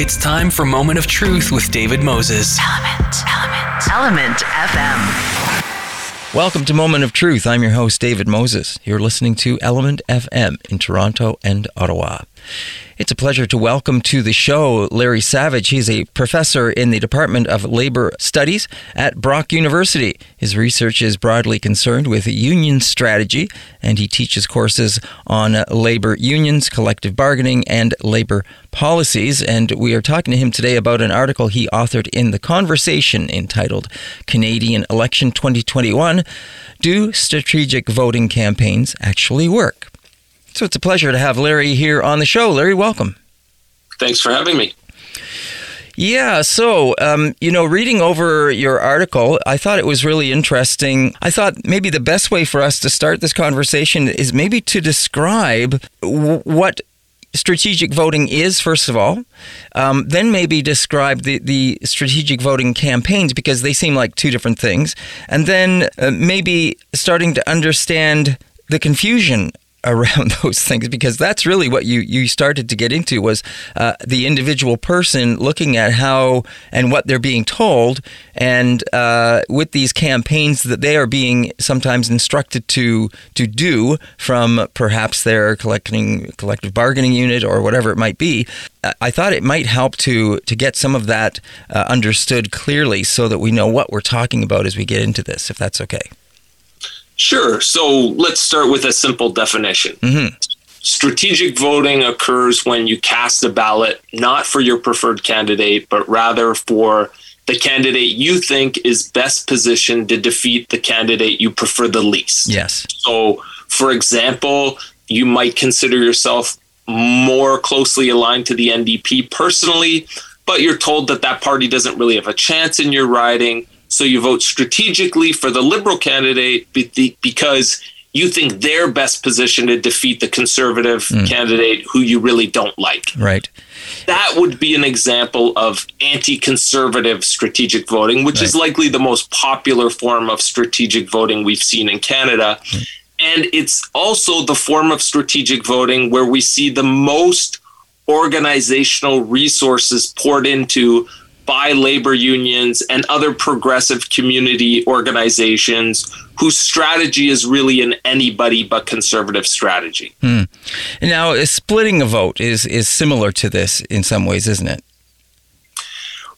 It's time for Moment of Truth with David Moses. Element, Element, Element FM. Welcome to Moment of Truth. I'm your host, David Moses. You're listening to Element FM in Toronto and Ottawa. It's a pleasure to welcome to the show Larry Savage. He's a professor in the Department of Labor Studies at Brock University. His research is broadly concerned with union strategy, and he teaches courses on labor unions, collective bargaining, and labor policies. And we are talking to him today about an article he authored in The Conversation entitled Canadian Election 2021 Do Strategic Voting Campaigns Actually Work? So it's a pleasure to have Larry here on the show. Larry, welcome. Thanks for having me. Yeah, so, um, you know, reading over your article, I thought it was really interesting. I thought maybe the best way for us to start this conversation is maybe to describe w- what strategic voting is, first of all, um, then maybe describe the, the strategic voting campaigns because they seem like two different things, and then uh, maybe starting to understand the confusion around those things because that's really what you you started to get into was uh, the individual person looking at how and what they're being told and uh, with these campaigns that they are being sometimes instructed to to do from perhaps their collecting collective bargaining unit or whatever it might be I thought it might help to to get some of that uh, understood clearly so that we know what we're talking about as we get into this if that's okay Sure. So let's start with a simple definition. Mm-hmm. Strategic voting occurs when you cast a ballot not for your preferred candidate, but rather for the candidate you think is best positioned to defeat the candidate you prefer the least. Yes. So, for example, you might consider yourself more closely aligned to the NDP personally, but you're told that that party doesn't really have a chance in your riding. So you vote strategically for the liberal candidate because you think they're best positioned to defeat the conservative mm. candidate who you really don't like. Right. That would be an example of anti conservative strategic voting, which right. is likely the most popular form of strategic voting we've seen in Canada. Mm. And it's also the form of strategic voting where we see the most organizational resources poured into by labor unions and other progressive community organizations whose strategy is really an anybody but conservative strategy. Hmm. Now, splitting a vote is is similar to this in some ways, isn't it?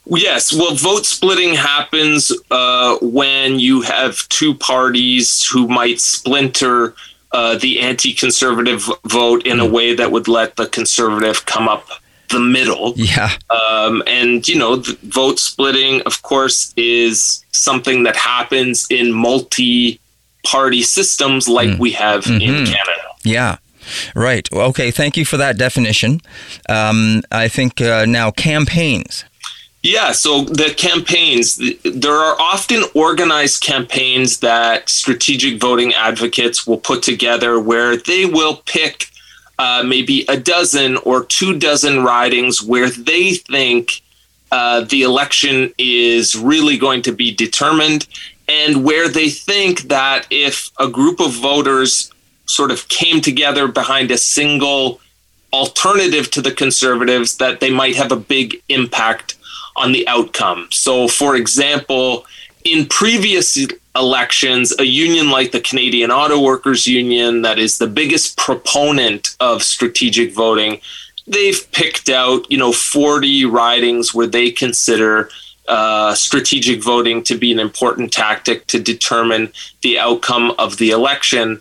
Yes. Well, vote splitting happens uh, when you have two parties who might splinter uh, the anti conservative vote in a hmm. way that would let the conservative come up the middle. Yeah. Um, and, you know, vote splitting, of course, is something that happens in multi party systems like mm. we have mm-hmm. in Canada. Yeah. Right. Okay. Thank you for that definition. Um, I think uh, now campaigns. Yeah, so the campaigns, there are often organized campaigns that strategic voting advocates will put together where they will pick uh, maybe a dozen or two dozen ridings where they think uh, the election is really going to be determined, and where they think that if a group of voters sort of came together behind a single alternative to the conservatives, that they might have a big impact on the outcome. So, for example, in previous elections, a union like the Canadian Auto Workers Union, that is the biggest proponent of strategic voting, they've picked out, you know, 40 ridings where they consider uh, strategic voting to be an important tactic to determine the outcome of the election.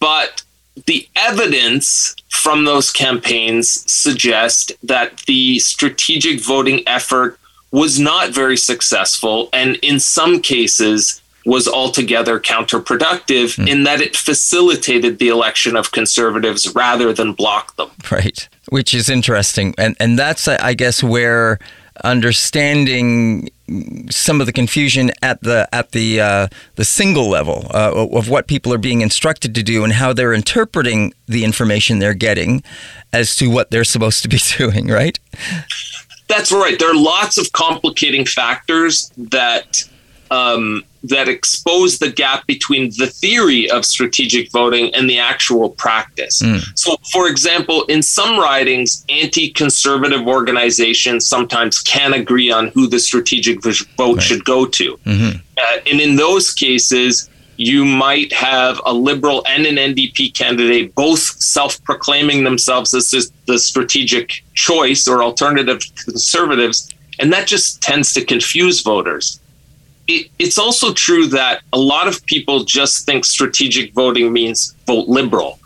But the evidence from those campaigns suggest that the strategic voting effort was not very successful and in some cases was altogether counterproductive mm. in that it facilitated the election of conservatives rather than blocked them. Right, which is interesting. And and that's I guess where understanding some of the confusion at the at the uh, the single level uh, of what people are being instructed to do and how they're interpreting the information they're getting as to what they're supposed to be doing, right? That's right. There are lots of complicating factors that um, that expose the gap between the theory of strategic voting and the actual practice. Mm. So, for example, in some ridings, anti conservative organizations sometimes can't agree on who the strategic vote right. should go to. Mm-hmm. Uh, and in those cases, you might have a liberal and an NDP candidate both self proclaiming themselves as the strategic choice or alternative conservatives. And that just tends to confuse voters. It, it's also true that a lot of people just think strategic voting means vote liberal.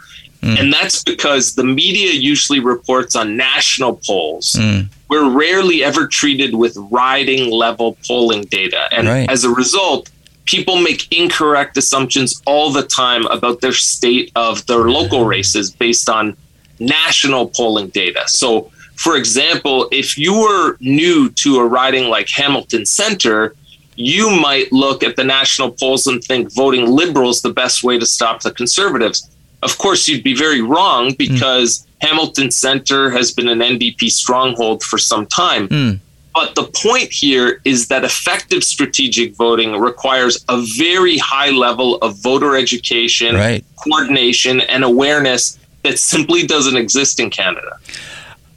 Mm. And that's because the media usually reports on national polls. Mm. We're rarely ever treated with riding level polling data. And right. as a result, people make incorrect assumptions all the time about their state of their local races based on national polling data. So, for example, if you were new to a riding like Hamilton Center, you might look at the national polls and think voting liberal is the best way to stop the conservatives. Of course, you'd be very wrong because mm. Hamilton Center has been an NDP stronghold for some time. Mm. But the point here is that effective strategic voting requires a very high level of voter education, right. coordination, and awareness that simply doesn't exist in Canada.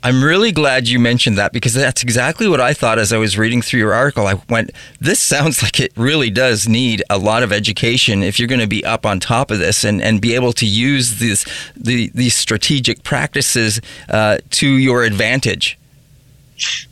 I'm really glad you mentioned that because that's exactly what I thought as I was reading through your article. I went, this sounds like it really does need a lot of education if you're going to be up on top of this and, and be able to use these, the, these strategic practices uh, to your advantage.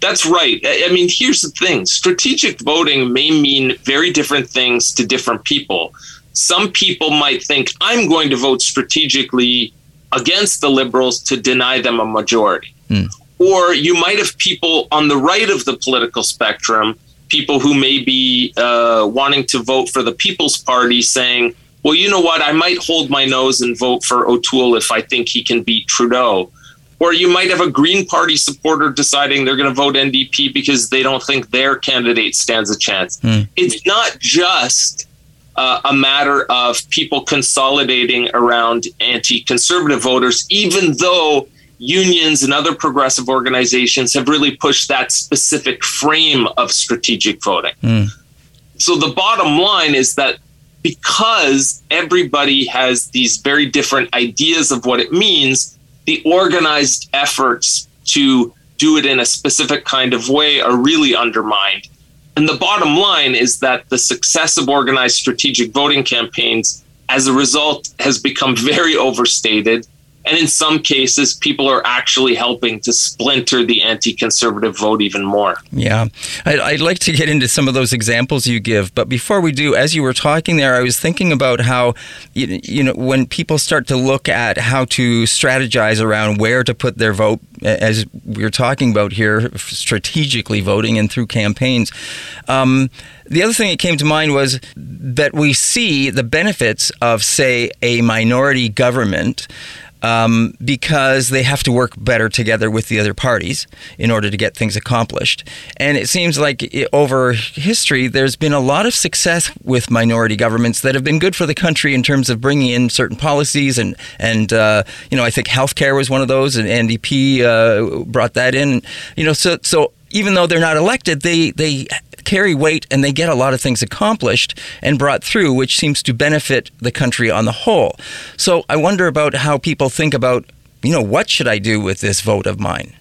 That's right. I mean, here's the thing strategic voting may mean very different things to different people. Some people might think, I'm going to vote strategically against the liberals to deny them a majority. Mm. Or you might have people on the right of the political spectrum, people who may be uh, wanting to vote for the People's Party, saying, well, you know what? I might hold my nose and vote for O'Toole if I think he can beat Trudeau. Or you might have a Green Party supporter deciding they're going to vote NDP because they don't think their candidate stands a chance. Mm. It's not just uh, a matter of people consolidating around anti conservative voters, even though unions and other progressive organizations have really pushed that specific frame of strategic voting. Mm. So the bottom line is that because everybody has these very different ideas of what it means, the organized efforts to do it in a specific kind of way are really undermined. And the bottom line is that the success of organized strategic voting campaigns, as a result, has become very overstated and in some cases, people are actually helping to splinter the anti conservative vote even more. Yeah. I'd, I'd, like to get into some of those examples you give. But before we do, as you were talking there, I was thinking about how, you, you know, when people start to look at how to strategize around where to put their vote, as we're talking about here, strategically voting and through campaigns. Um, the other thing that came to mind was that we see the benefits of, say, a minority government um, because they have to work better together with the other parties in order to get things accomplished. And it seems like it, over history, there's been a lot of success with minority governments that have been good for the country in terms of bringing in certain policies. And, and uh, you know, I think healthcare was one of those, and NDP uh, brought that in. You know, so, so even though they're not elected, they, they carry weight and they get a lot of things accomplished and brought through, which seems to benefit the country on the whole. So I wonder about how people think about, you know, what should I do with this vote of mine?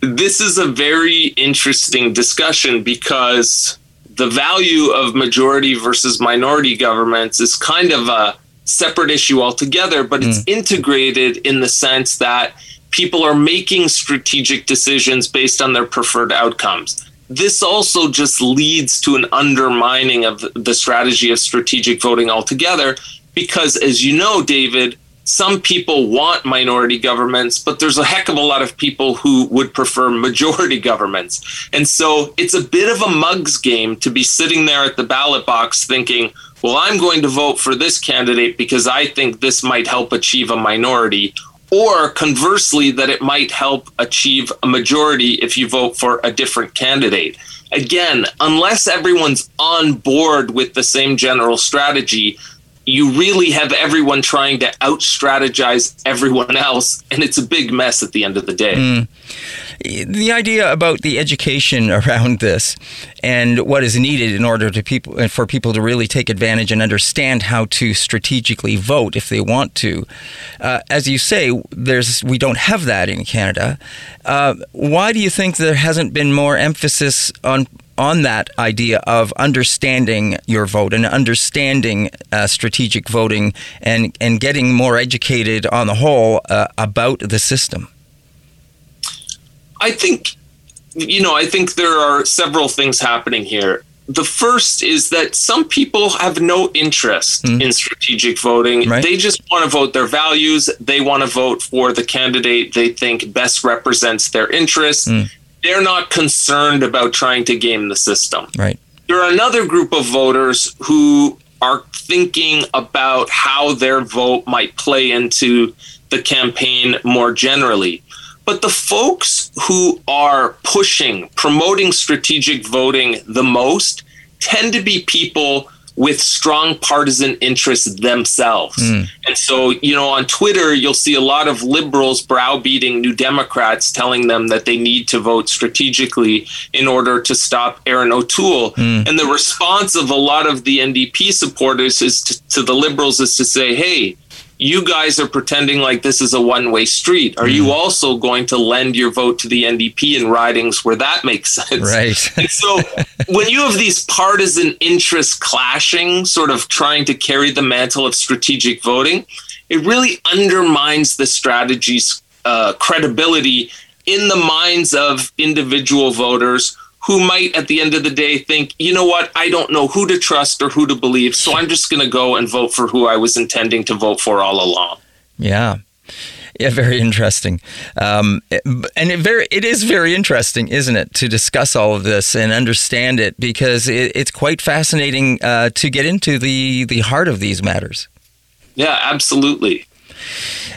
This is a very interesting discussion because the value of majority versus minority governments is kind of a separate issue altogether, but it's mm. integrated in the sense that people are making strategic decisions based on their preferred outcomes this also just leads to an undermining of the strategy of strategic voting altogether. Because, as you know, David, some people want minority governments, but there's a heck of a lot of people who would prefer majority governments. And so it's a bit of a mugs game to be sitting there at the ballot box thinking, well, I'm going to vote for this candidate because I think this might help achieve a minority or conversely, that it might help achieve a majority if you vote for a different candidate. Again, unless everyone's on board with the same general strategy, you really have everyone trying to out strategize everyone else, and it's a big mess at the end of the day. Mm. The idea about the education around this and what is needed in order to people for people to really take advantage and understand how to strategically vote if they want to. Uh, as you say, there's we don't have that in Canada. Uh, why do you think there hasn't been more emphasis on on that idea of understanding your vote and understanding uh, strategic voting and, and getting more educated on the whole uh, about the system? I think, you know, I think there are several things happening here. The first is that some people have no interest mm. in strategic voting. Right. They just want to vote their values. They want to vote for the candidate they think best represents their interests. Mm they're not concerned about trying to game the system. Right. There are another group of voters who are thinking about how their vote might play into the campaign more generally. But the folks who are pushing, promoting strategic voting the most tend to be people with strong partisan interests themselves. Mm. And so, you know, on Twitter, you'll see a lot of liberals browbeating New Democrats, telling them that they need to vote strategically in order to stop Erin O'Toole. Mm. And the response of a lot of the NDP supporters is to, to the liberals is to say, hey, you guys are pretending like this is a one way street. Are mm. you also going to lend your vote to the NDP in ridings where that makes sense? Right. so when you have these partisan interests clashing, sort of trying to carry the mantle of strategic voting, it really undermines the strategy's uh, credibility in the minds of individual voters who might at the end of the day think, you know what, I don't know who to trust or who to believe, so I'm just going to go and vote for who I was intending to vote for all along. Yeah. Yeah, very interesting, um, and it very it is very interesting, isn't it, to discuss all of this and understand it because it, it's quite fascinating uh, to get into the the heart of these matters. Yeah, absolutely.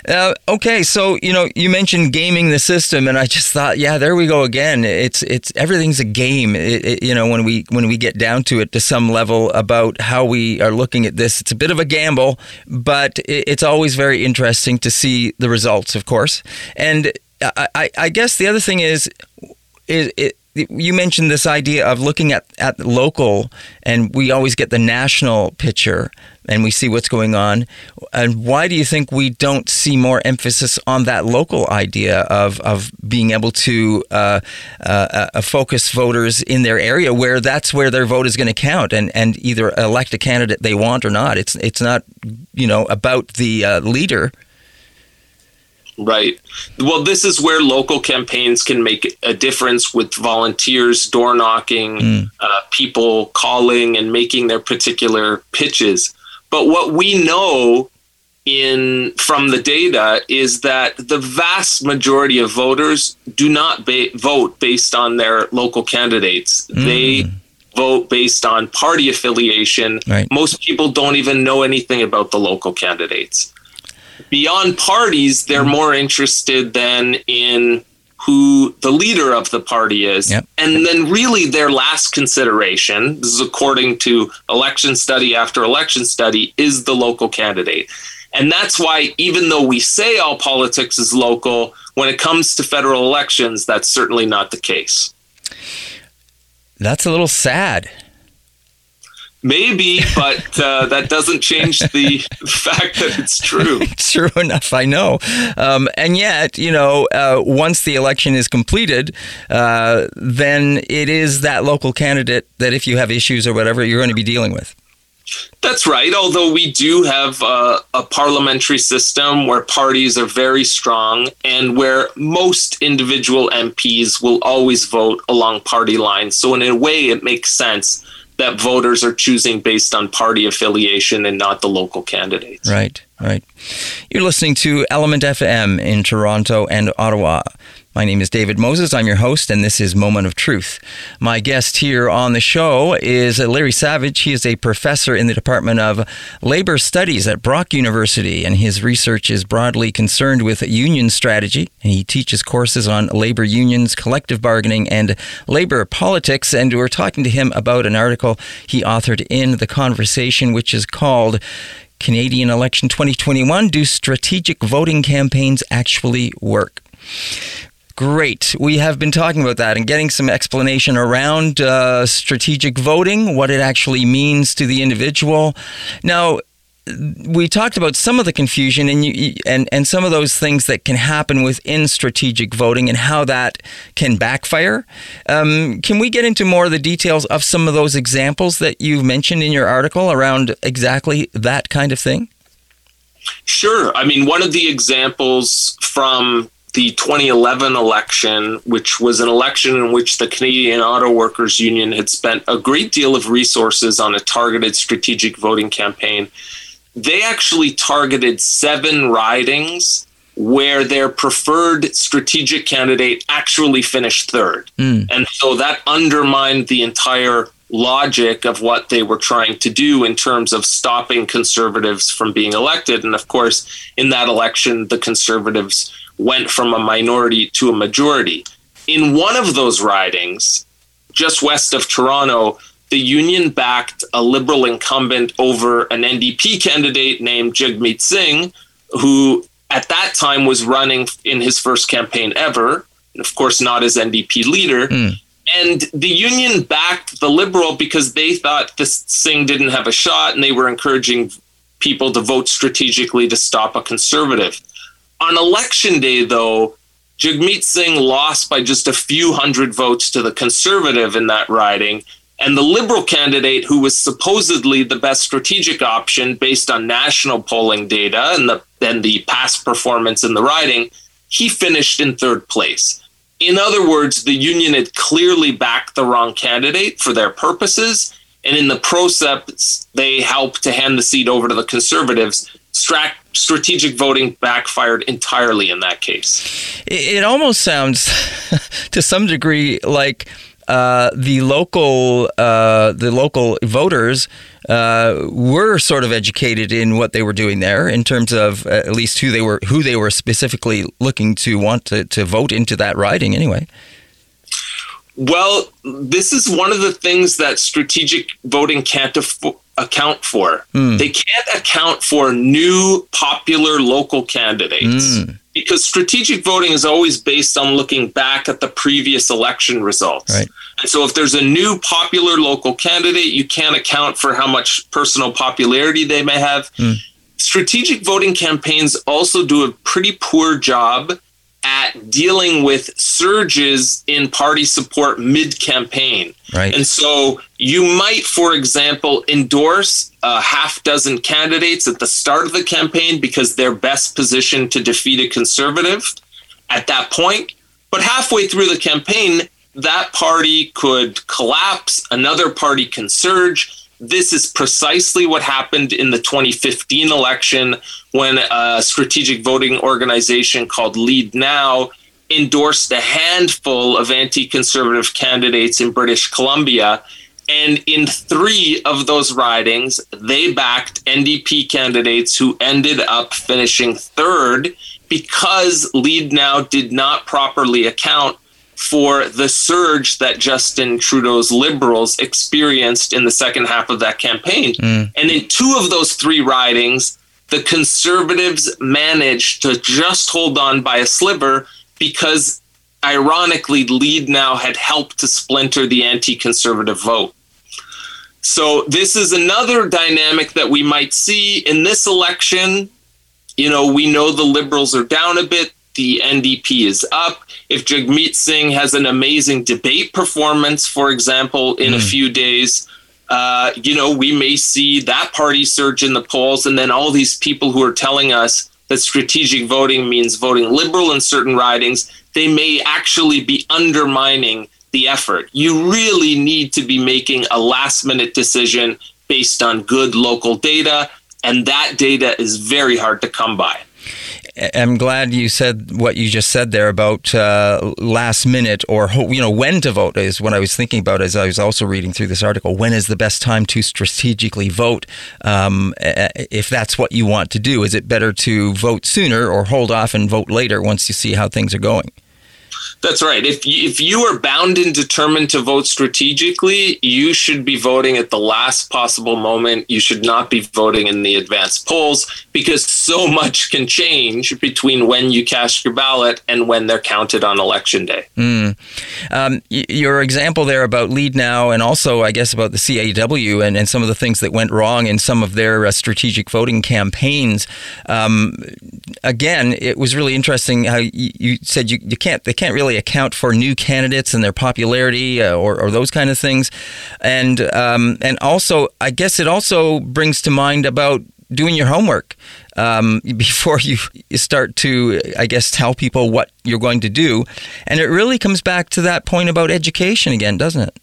Uh, okay, so you know you mentioned gaming the system, and I just thought, yeah, there we go again. It's it's everything's a game. It, it, you know when we when we get down to it to some level about how we are looking at this, it's a bit of a gamble, but it, it's always very interesting to see the results, of course. And I, I, I guess the other thing is is it you mentioned this idea of looking at, at local, and we always get the national picture and we see what's going on. And why do you think we don't see more emphasis on that local idea of, of being able to uh, uh, uh, focus voters in their area where that's where their vote is going to count and, and either elect a candidate they want or not? It's, it's not, you know, about the uh, leader Right. Well, this is where local campaigns can make a difference with volunteers, door knocking, mm. uh, people calling and making their particular pitches. But what we know in from the data is that the vast majority of voters do not ba- vote based on their local candidates. Mm. They vote based on party affiliation. Right. Most people don't even know anything about the local candidates beyond parties, they're mm-hmm. more interested than in who the leader of the party is. Yep. And then, really, their last consideration, this is according to election study after election study, is the local candidate. And that's why, even though we say all politics is local, when it comes to federal elections, that's certainly not the case. That's a little sad. Maybe, but uh, that doesn't change the fact that it's true. true enough, I know. Um, and yet, you know, uh, once the election is completed, uh, then it is that local candidate that if you have issues or whatever, you're going to be dealing with. That's right. Although we do have uh, a parliamentary system where parties are very strong and where most individual MPs will always vote along party lines. So, in a way, it makes sense that voters are choosing based on party affiliation and not the local candidates. Right, right. You're listening to Element FM in Toronto and Ottawa. My name is David Moses. I'm your host, and this is Moment of Truth. My guest here on the show is Larry Savage. He is a professor in the Department of Labor Studies at Brock University, and his research is broadly concerned with union strategy. And he teaches courses on labor unions, collective bargaining, and labor politics. And we're talking to him about an article he authored in The Conversation, which is called Canadian election 2021. Do strategic voting campaigns actually work? Great. We have been talking about that and getting some explanation around uh, strategic voting, what it actually means to the individual. Now, we talked about some of the confusion and you, and and some of those things that can happen within strategic voting and how that can backfire. Um, can we get into more of the details of some of those examples that you mentioned in your article around exactly that kind of thing? Sure. I mean, one of the examples from the 2011 election, which was an election in which the Canadian Auto Workers Union had spent a great deal of resources on a targeted strategic voting campaign, they actually targeted seven ridings where their preferred strategic candidate actually finished third. Mm. And so that undermined the entire logic of what they were trying to do in terms of stopping conservatives from being elected. And of course, in that election, the conservatives went from a minority to a majority. In one of those ridings, just west of Toronto, the union backed a liberal incumbent over an NDP candidate named Jagmeet Singh, who at that time was running in his first campaign ever, and of course not as NDP leader. Mm. And the union backed the liberal because they thought this Singh didn't have a shot and they were encouraging people to vote strategically to stop a conservative. On election day, though, Jagmeet Singh lost by just a few hundred votes to the conservative in that riding. And the liberal candidate, who was supposedly the best strategic option based on national polling data and the, and the past performance in the riding, he finished in third place. In other words, the union had clearly backed the wrong candidate for their purposes. And in the process, they helped to hand the seat over to the conservatives strategic voting backfired entirely in that case. It almost sounds, to some degree, like uh, the local uh, the local voters uh, were sort of educated in what they were doing there in terms of uh, at least who they were who they were specifically looking to want to, to vote into that riding anyway. Well, this is one of the things that strategic voting can't afford account for. Mm. They can't account for new popular local candidates mm. because strategic voting is always based on looking back at the previous election results. Right. And so if there's a new popular local candidate, you can't account for how much personal popularity they may have. Mm. Strategic voting campaigns also do a pretty poor job at dealing with surges in party support mid campaign. Right. And so you might, for example, endorse a half dozen candidates at the start of the campaign because they're best positioned to defeat a conservative at that point. But halfway through the campaign, that party could collapse, another party can surge. This is precisely what happened in the 2015 election when a strategic voting organization called Leadnow endorsed a handful of anti conservative candidates in British Columbia. And in three of those ridings, they backed NDP candidates who ended up finishing third because Leadnow did not properly account for the surge that Justin Trudeau's Liberals experienced in the second half of that campaign. Mm. And in two of those three ridings, the conservatives managed to just hold on by a sliver because ironically Leadnow had helped to splinter the anti-conservative vote so this is another dynamic that we might see in this election you know we know the liberals are down a bit the ndp is up if jagmeet singh has an amazing debate performance for example in mm. a few days uh, you know, we may see that party surge in the polls, and then all these people who are telling us that strategic voting means voting liberal in certain ridings, they may actually be undermining the effort. You really need to be making a last minute decision based on good local data, and that data is very hard to come by. I'm glad you said what you just said there about uh, last minute or you know when to vote is what I was thinking about as I was also reading through this article. When is the best time to strategically vote? Um, if that's what you want to do, is it better to vote sooner or hold off and vote later once you see how things are going? That's right. If you, if you are bound and determined to vote strategically, you should be voting at the last possible moment. You should not be voting in the advanced polls because so much can change between when you cast your ballot and when they're counted on election day. Mm. Um, your example there about Leadnow and also, I guess, about the CAW and, and some of the things that went wrong in some of their uh, strategic voting campaigns. Um, again, it was really interesting how you, you said you, you can't they can't really really account for new candidates and their popularity uh, or, or, those kind of things. And um, and also, I guess it also brings to mind about doing your homework um, before you, you start to, I guess, tell people what you're going to do. And it really comes back to that point about education again, doesn't it?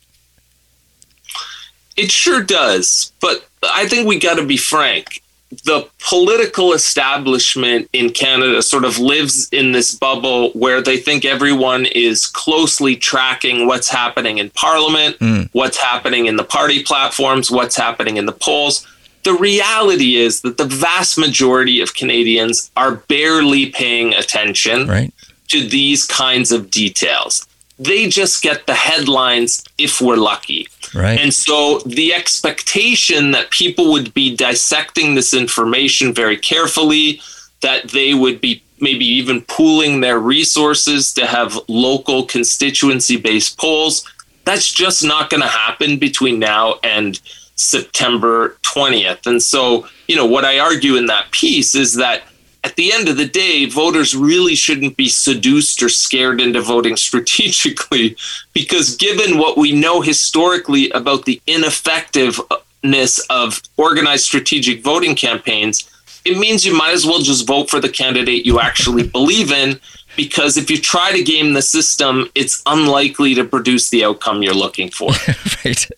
It sure does. But I think we got to be frank the political establishment in Canada sort of lives in this bubble where they think everyone is closely tracking what's happening in Parliament, mm. what's happening in the party platforms, what's happening in the polls. The reality is that the vast majority of Canadians are barely paying attention right. to these kinds of details. They just get the headlines if we're lucky. Right. And so the expectation that people would be dissecting this information very carefully, that they would be maybe even pooling their resources to have local constituency based polls, that's just not going to happen between now and September 20th. And so, you know, what I argue in that piece is that at the end of the day, voters really shouldn't be seduced or scared into voting strategically because, given what we know historically about the ineffectiveness of organized strategic voting campaigns, it means you might as well just vote for the candidate you actually believe in because if you try to game the system, it's unlikely to produce the outcome you're looking for. right.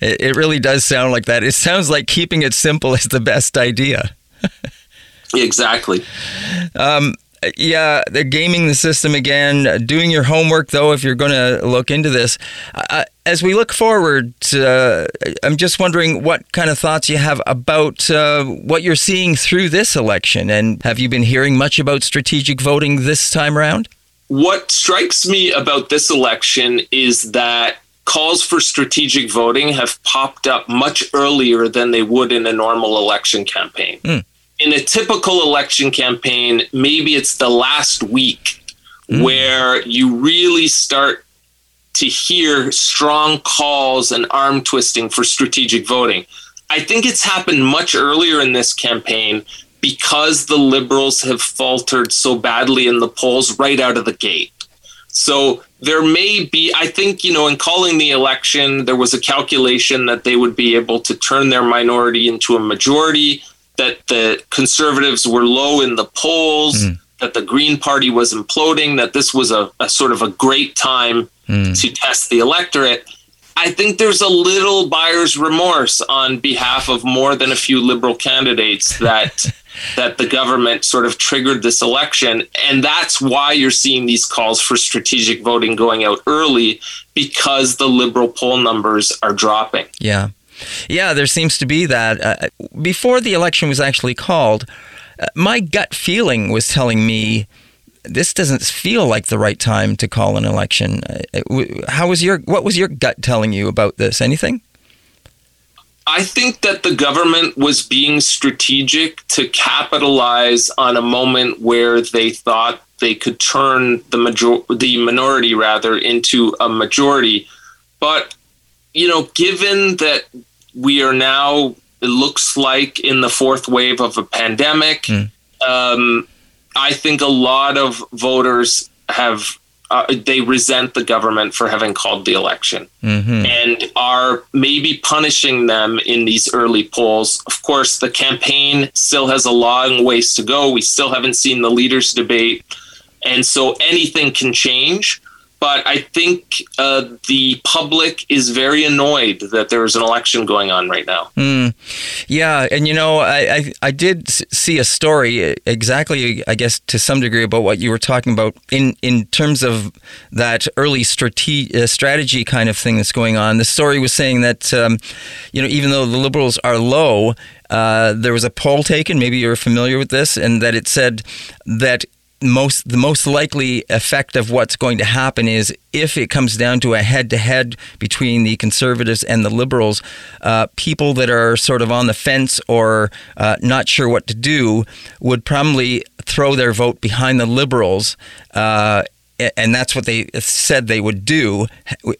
It really does sound like that. It sounds like keeping it simple is the best idea. Exactly. Um, yeah, they're gaming the system again. Doing your homework, though, if you're going to look into this. Uh, as we look forward, uh, I'm just wondering what kind of thoughts you have about uh, what you're seeing through this election. And have you been hearing much about strategic voting this time around? What strikes me about this election is that calls for strategic voting have popped up much earlier than they would in a normal election campaign. Mm in a typical election campaign, maybe it's the last week mm. where you really start to hear strong calls and arm twisting for strategic voting. I think it's happened much earlier in this campaign because the liberals have faltered so badly in the polls right out of the gate. So there may be, I think, you know, in calling the election, there was a calculation that they would be able to turn their minority into a majority that the conservatives were low in the polls, mm. that the Green Party was imploding, that this was a, a sort of a great time mm. to test the electorate. I think there's a little buyer's remorse on behalf of more than a few liberal candidates that that the government sort of triggered this election and that's why you're seeing these calls for strategic voting going out early because the liberal poll numbers are dropping. Yeah. Yeah, there seems to be that. Uh, before the election was actually called, uh, my gut feeling was telling me this doesn't feel like the right time to call an election. Uh, how was your what was your gut telling you about this? Anything? I think that the government was being strategic to capitalize on a moment where they thought they could turn the major the minority rather into a majority. But you know, given that we are now, it looks like, in the fourth wave of a pandemic, mm. um, I think a lot of voters have. Uh, they resent the government for having called the election mm-hmm. and are maybe punishing them in these early polls. Of course, the campaign still has a long ways to go. We still haven't seen the leaders' debate. And so anything can change but I think uh, the public is very annoyed that there is an election going on right now. Mm. Yeah, and you know, I, I, I did see a story exactly, I guess, to some degree about what you were talking about in in terms of that early strate- uh, strategy kind of thing that's going on. The story was saying that um, you know, even though the liberals are low, uh, there was a poll taken. Maybe you're familiar with this, and that it said that most the most likely effect of what's going to happen is if it comes down to a head to head between the conservatives and the liberals, uh, people that are sort of on the fence or uh, not sure what to do would probably throw their vote behind the liberals. Uh, and that's what they said they would do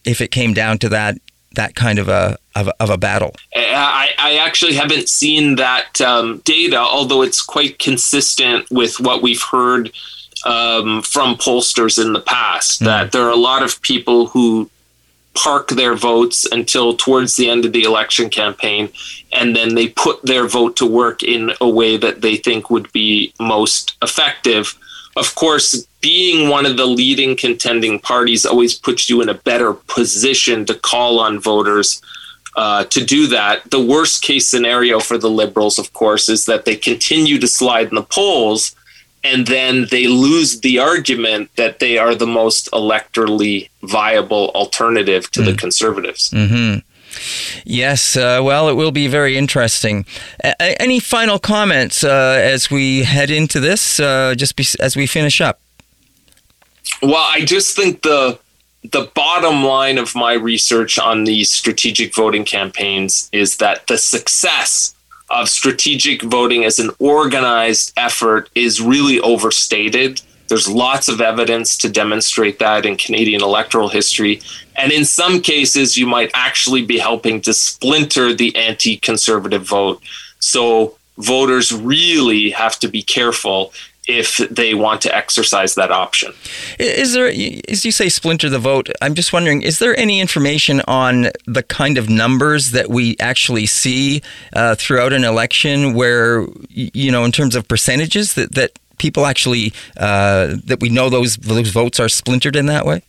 if it came down to that that kind of a of a, of a battle. I, I actually haven't seen that um, data, although it's quite consistent with what we've heard um, from pollsters in the past. Mm. That there are a lot of people who park their votes until towards the end of the election campaign, and then they put their vote to work in a way that they think would be most effective. Of course, being one of the leading contending parties always puts you in a better position to call on voters uh, to do that. The worst case scenario for the liberals, of course, is that they continue to slide in the polls and then they lose the argument that they are the most electorally viable alternative to mm. the conservatives. Mm-hmm. Yes, uh, well, it will be very interesting. A- any final comments uh, as we head into this, uh, just be- as we finish up? Well, I just think the the bottom line of my research on these strategic voting campaigns is that the success of strategic voting as an organized effort is really overstated. There's lots of evidence to demonstrate that in Canadian electoral history. And in some cases, you might actually be helping to splinter the anti conservative vote. So voters really have to be careful if they want to exercise that option. Is there, as you say, splinter the vote? I'm just wondering, is there any information on the kind of numbers that we actually see uh, throughout an election where, you know, in terms of percentages that, that people actually, uh, that we know those, those votes are splintered in that way?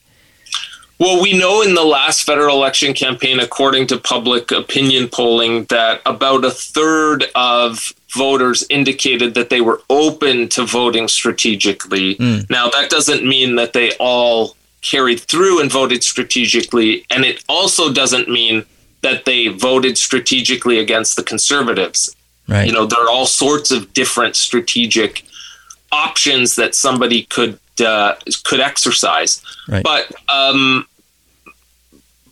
Well, we know in the last federal election campaign, according to public opinion polling, that about a third of voters indicated that they were open to voting strategically. Mm. Now, that doesn't mean that they all carried through and voted strategically. And it also doesn't mean that they voted strategically against the conservatives. Right. You know, there are all sorts of different strategic options that somebody could uh, could exercise. Right. But um,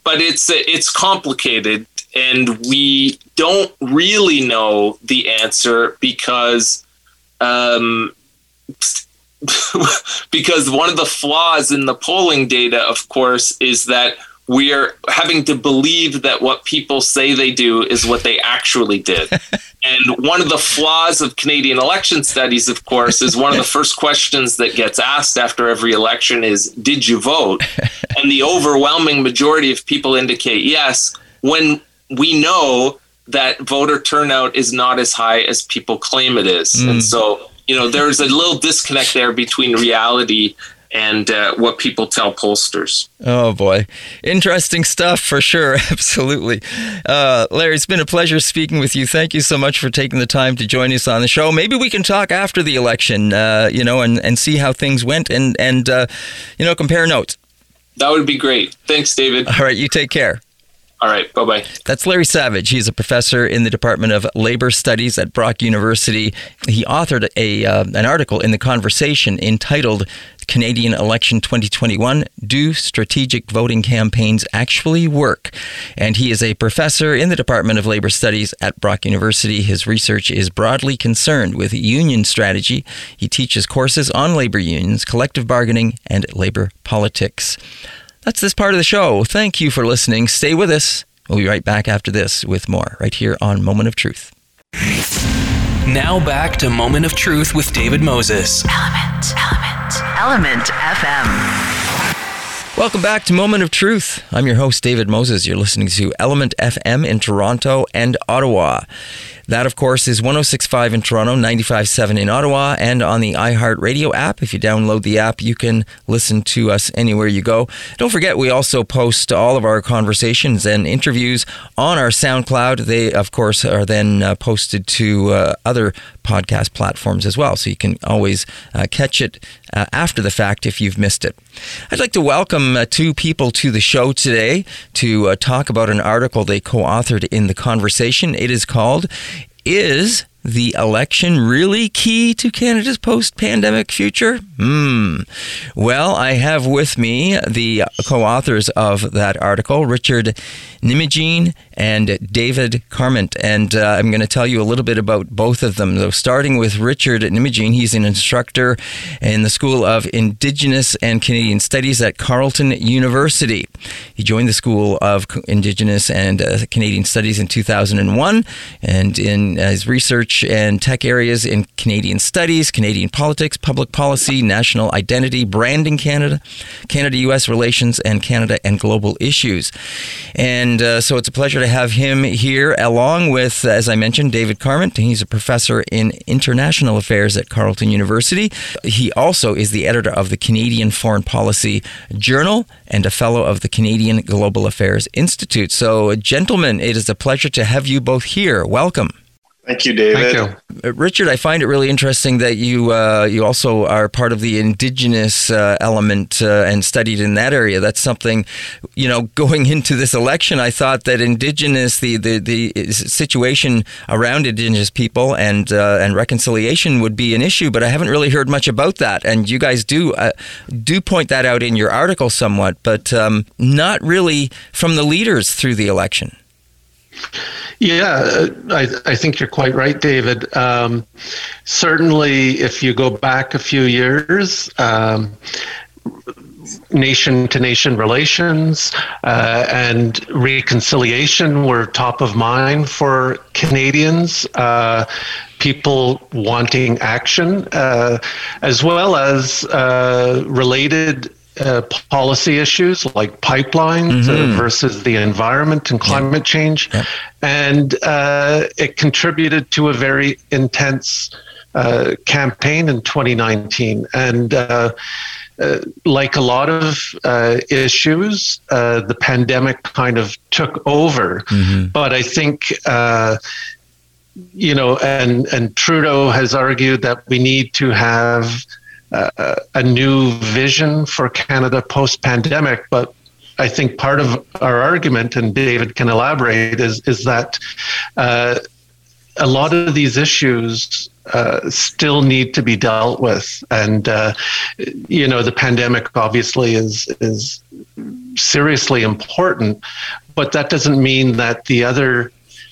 but it's it's complicated and we don't really know the answer because um, because one of the flaws in the polling data, of course, is that we are having to believe that what people say they do is what they actually did. and one of the flaws of Canadian election studies, of course, is one of the first questions that gets asked after every election is, Did you vote? And the overwhelming majority of people indicate yes. When we know that voter turnout is not as high as people claim it is. Mm. And so, you know, there's a little disconnect there between reality and uh, what people tell pollsters. Oh boy, interesting stuff for sure. Absolutely, uh, Larry. It's been a pleasure speaking with you. Thank you so much for taking the time to join us on the show. Maybe we can talk after the election, uh, you know, and, and see how things went, and and uh, you know, compare notes. That would be great. Thanks, David. All right, you take care. All right. Bye bye. That's Larry Savage. He's a professor in the Department of Labor Studies at Brock University. He authored a uh, an article in the Conversation entitled Canadian Election 2021 Do Strategic Voting Campaigns Actually Work? And he is a professor in the Department of Labor Studies at Brock University. His research is broadly concerned with union strategy. He teaches courses on labor unions, collective bargaining, and labor politics. That's this part of the show. Thank you for listening. Stay with us. We'll be right back after this with more right here on Moment of Truth. Now back to Moment of Truth with David Moses. Element, Element, Element FM. Welcome back to Moment of Truth. I'm your host, David Moses. You're listening to Element FM in Toronto and Ottawa. That, of course, is 1065 in Toronto, 957 in Ottawa, and on the iHeartRadio app. If you download the app, you can listen to us anywhere you go. Don't forget, we also post all of our conversations and interviews on our SoundCloud. They, of course, are then uh, posted to uh, other podcast platforms as well, so you can always uh, catch it uh, after the fact if you've missed it. I'd like to welcome uh, two people to the show today to uh, talk about an article they co authored in The Conversation. It is called Is the election really key to Canada's post pandemic future? Hmm. Well, I have with me the co authors of that article, Richard Nimijean and David Carment. And uh, I'm going to tell you a little bit about both of them. So, starting with Richard Nimijean, he's an instructor in the School of Indigenous and Canadian Studies at Carleton University. He joined the School of Indigenous and uh, Canadian Studies in 2001 and in uh, his research and tech areas in Canadian Studies, Canadian politics, public policy, national identity, branding Canada, Canada US relations, and Canada and global issues. And uh, so it's a pleasure to have him here, along with, as I mentioned, David Carment. He's a professor in international affairs at Carleton University. He also is the editor of the Canadian Foreign Policy Journal and a fellow of the Canadian Global Affairs Institute. So, gentlemen, it is a pleasure to have you both here. Welcome. Thank you, David. Thank you. Uh, Richard, I find it really interesting that you uh, you also are part of the indigenous uh, element uh, and studied in that area. That's something, you know, going into this election, I thought that indigenous the the, the situation around indigenous people and uh, and reconciliation would be an issue, but I haven't really heard much about that. And you guys do uh, do point that out in your article somewhat, but um, not really from the leaders through the election. Yeah, I, I think you're quite right, David. Um, certainly, if you go back a few years, um, nation to nation relations uh, and reconciliation were top of mind for Canadians. Uh, people wanting action, uh, as well as uh, related uh, policy issues like pipelines uh, mm-hmm. versus the environment and climate change. And uh, it contributed to a very intense uh, campaign in 2019. And uh, like a lot of issues, the pandemic kind of took over. Mm-hmm. But I think you know, and and Trudeau has argued that we need to have uh, a new vision for Canada post pandemic. But I think part of our argument, and David can elaborate, is is that uh, a lot of these issues uh, still need to be dealt with, and uh, you know the pandemic obviously is is seriously important, but that doesn't mean that the other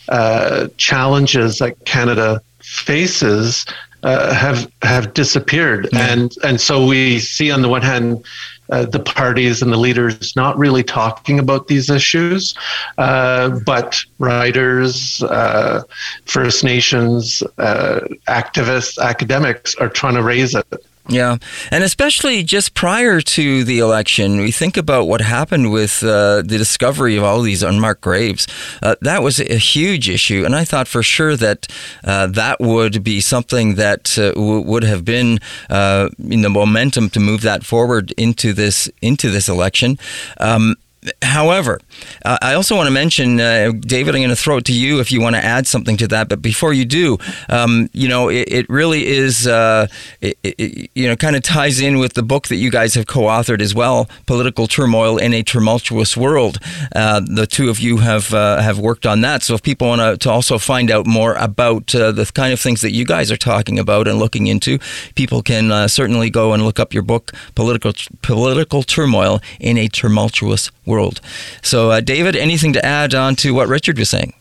uh, challenges that Canada faces uh, have have disappeared, yeah. and and so we see on the one hand. Uh, the parties and the leaders not really talking about these issues, uh, but writers, uh, First Nations, uh, activists, academics are trying to raise it. Yeah, and especially just prior to the election, we think about what happened with uh, the discovery of all these unmarked graves. Uh, that was a huge issue, and I thought for sure that uh, that would be something that uh, w- would have been uh, in the momentum to move that forward into this into this election. Um, However, uh, I also want to mention, uh, David, I'm going to throw it to you if you want to add something to that. But before you do, um, you know, it, it really is, uh, it, it, you know, kind of ties in with the book that you guys have co authored as well Political Turmoil in a Tumultuous World. Uh, the two of you have uh, have worked on that. So if people want to also find out more about uh, the kind of things that you guys are talking about and looking into, people can certainly go and look up your book, Political, Political Turmoil in a Tumultuous World world. So, uh, David, anything to add on to what Richard was saying?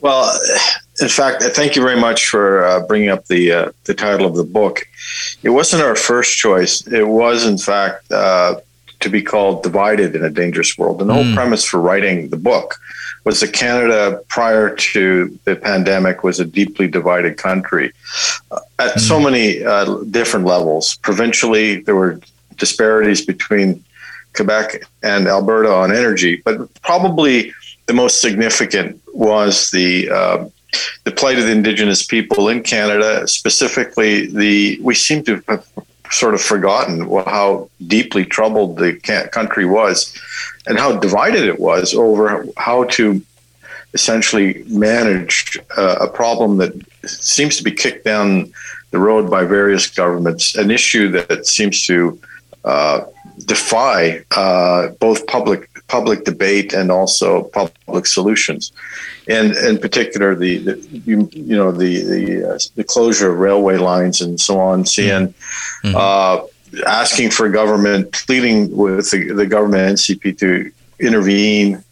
Well, in fact, thank you very much for uh, bringing up the uh, the title of the book. It wasn't our first choice. It was, in fact, uh, to be called "Divided in a Dangerous World." And the mm. whole premise for writing the book was that Canada, prior to the pandemic, was a deeply divided country uh, at mm. so many uh, different levels. Provincially, there were disparities between Quebec and Alberta on energy, but probably the most significant was the uh, the plight of the Indigenous people in Canada. Specifically, the we seem to have sort of forgotten how deeply troubled the country was, and how divided it was over how to essentially manage uh, a problem that seems to be kicked down the road by various governments, an issue that seems to uh, defy uh, both public public debate and also public solutions. and in particular the, the you, you, know the the, uh, the closure of railway lines and so on. Seeing mm-hmm. uh, asking for government, pleading with the, the government NCP to intervene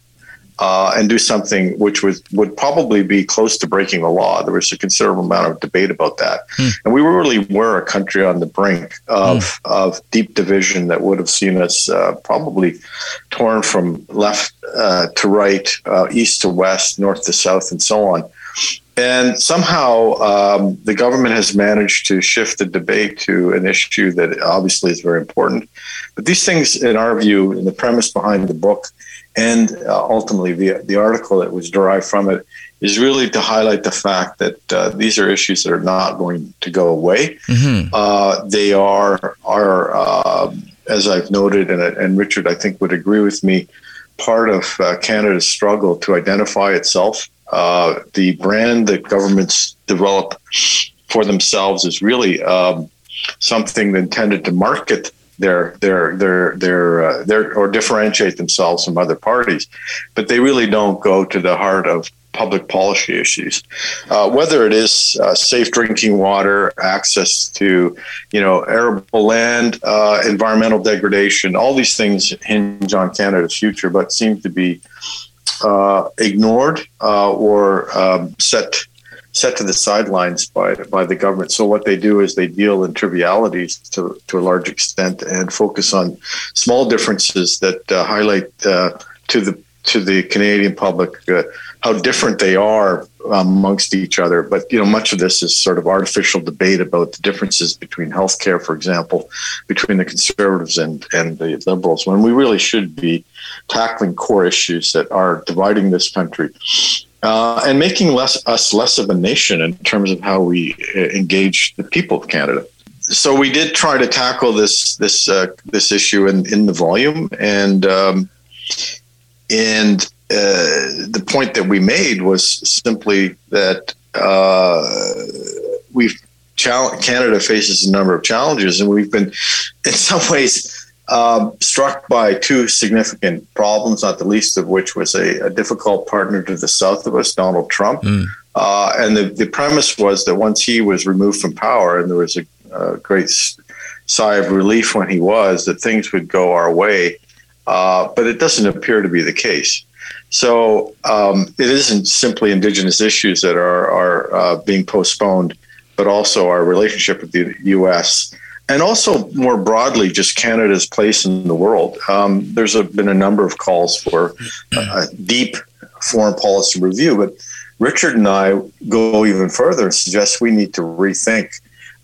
uh, and do something which was would probably be close to breaking the law. There was a considerable amount of debate about that, mm. and we really were a country on the brink of mm. of deep division that would have seen us uh, probably torn from left uh, to right, uh, east to west, north to south, and so on. And somehow um, the government has managed to shift the debate to an issue that obviously is very important. But these things, in our view, in the premise behind the book, and uh, ultimately the, the article that was derived from it is really to highlight the fact that uh, these are issues that are not going to go away. Mm-hmm. Uh, they are are um, as I've noted, and, and, Richard I think would agree with me, part of uh, Canada's struggle to identify itself. Uh, the brand that governments develop for themselves is really um, something intended to market their their their their uh, their or differentiate themselves from other parties, but they really don't go to the heart of public policy issues. Uh, whether it is uh, safe drinking water, access to you know arable land, uh, environmental degradation, all these things hinge on Canada's future, but seem to be uh, ignored uh, or um, set set to the sidelines by by the government. So what they do is they deal in trivialities to to a large extent and focus on small differences that uh, highlight uh, to the to the Canadian public uh, how different they are amongst each other. But you know, much of this is sort of artificial debate about the differences between healthcare, for example, between the conservatives and and the liberals, when we really should be tackling core issues that are dividing this country uh, and making less us less of a nation in terms of how we uh, engage the people of Canada. So we did try to tackle this this uh, this issue in, in the volume, and um, and uh, the point that we made was simply that uh, we've Canada faces a number of challenges, and we've been in some ways um, struck by two significant problems, not the least of which was a, a difficult partner to the south of us, Donald Trump. Mm. Uh, and the, the premise was that once he was removed from power, and there was a, a great sigh of relief when he was, that things would go our way. Uh, but it doesn't appear to be the case. So um, it isn't simply Indigenous issues that are, are uh, being postponed, but also our relationship with the U.S and also more broadly, just Canada's place in the world. Um, there's a, been a number of calls for a deep foreign policy review, but Richard and I go even further and suggest we need to rethink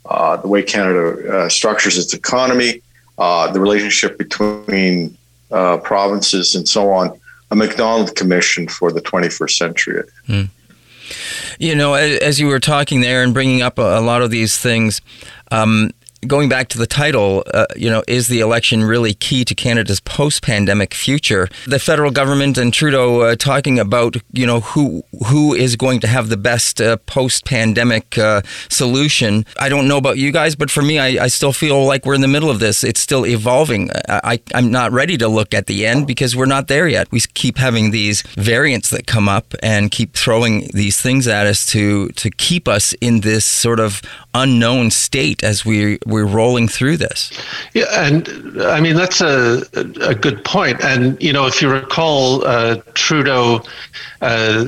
uh, the way Canada uh, structures its economy, uh, the relationship between uh, provinces, and so on. A Macdonald Commission for the 21st century. Mm. You know, as you were talking there and bringing up a, lot of these things, um, going back to the title, uh, you know, is the election really key to Canada's post-pandemic future? The federal government and Trudeau uh, talking about, you know, who who is going to have the best uh, post-pandemic uh, solution. I don't know about you guys, but for me, I, I, still feel like we're in the middle of this. It's still evolving. I, I'm not ready to look at the end because we're not there yet. We keep having these variants that come up and keep throwing these things at us to to keep us in this sort of unknown state as we we're rolling through this. Yeah, and I mean that's a a good point. And you know, if you recall, uh, Trudeau uh,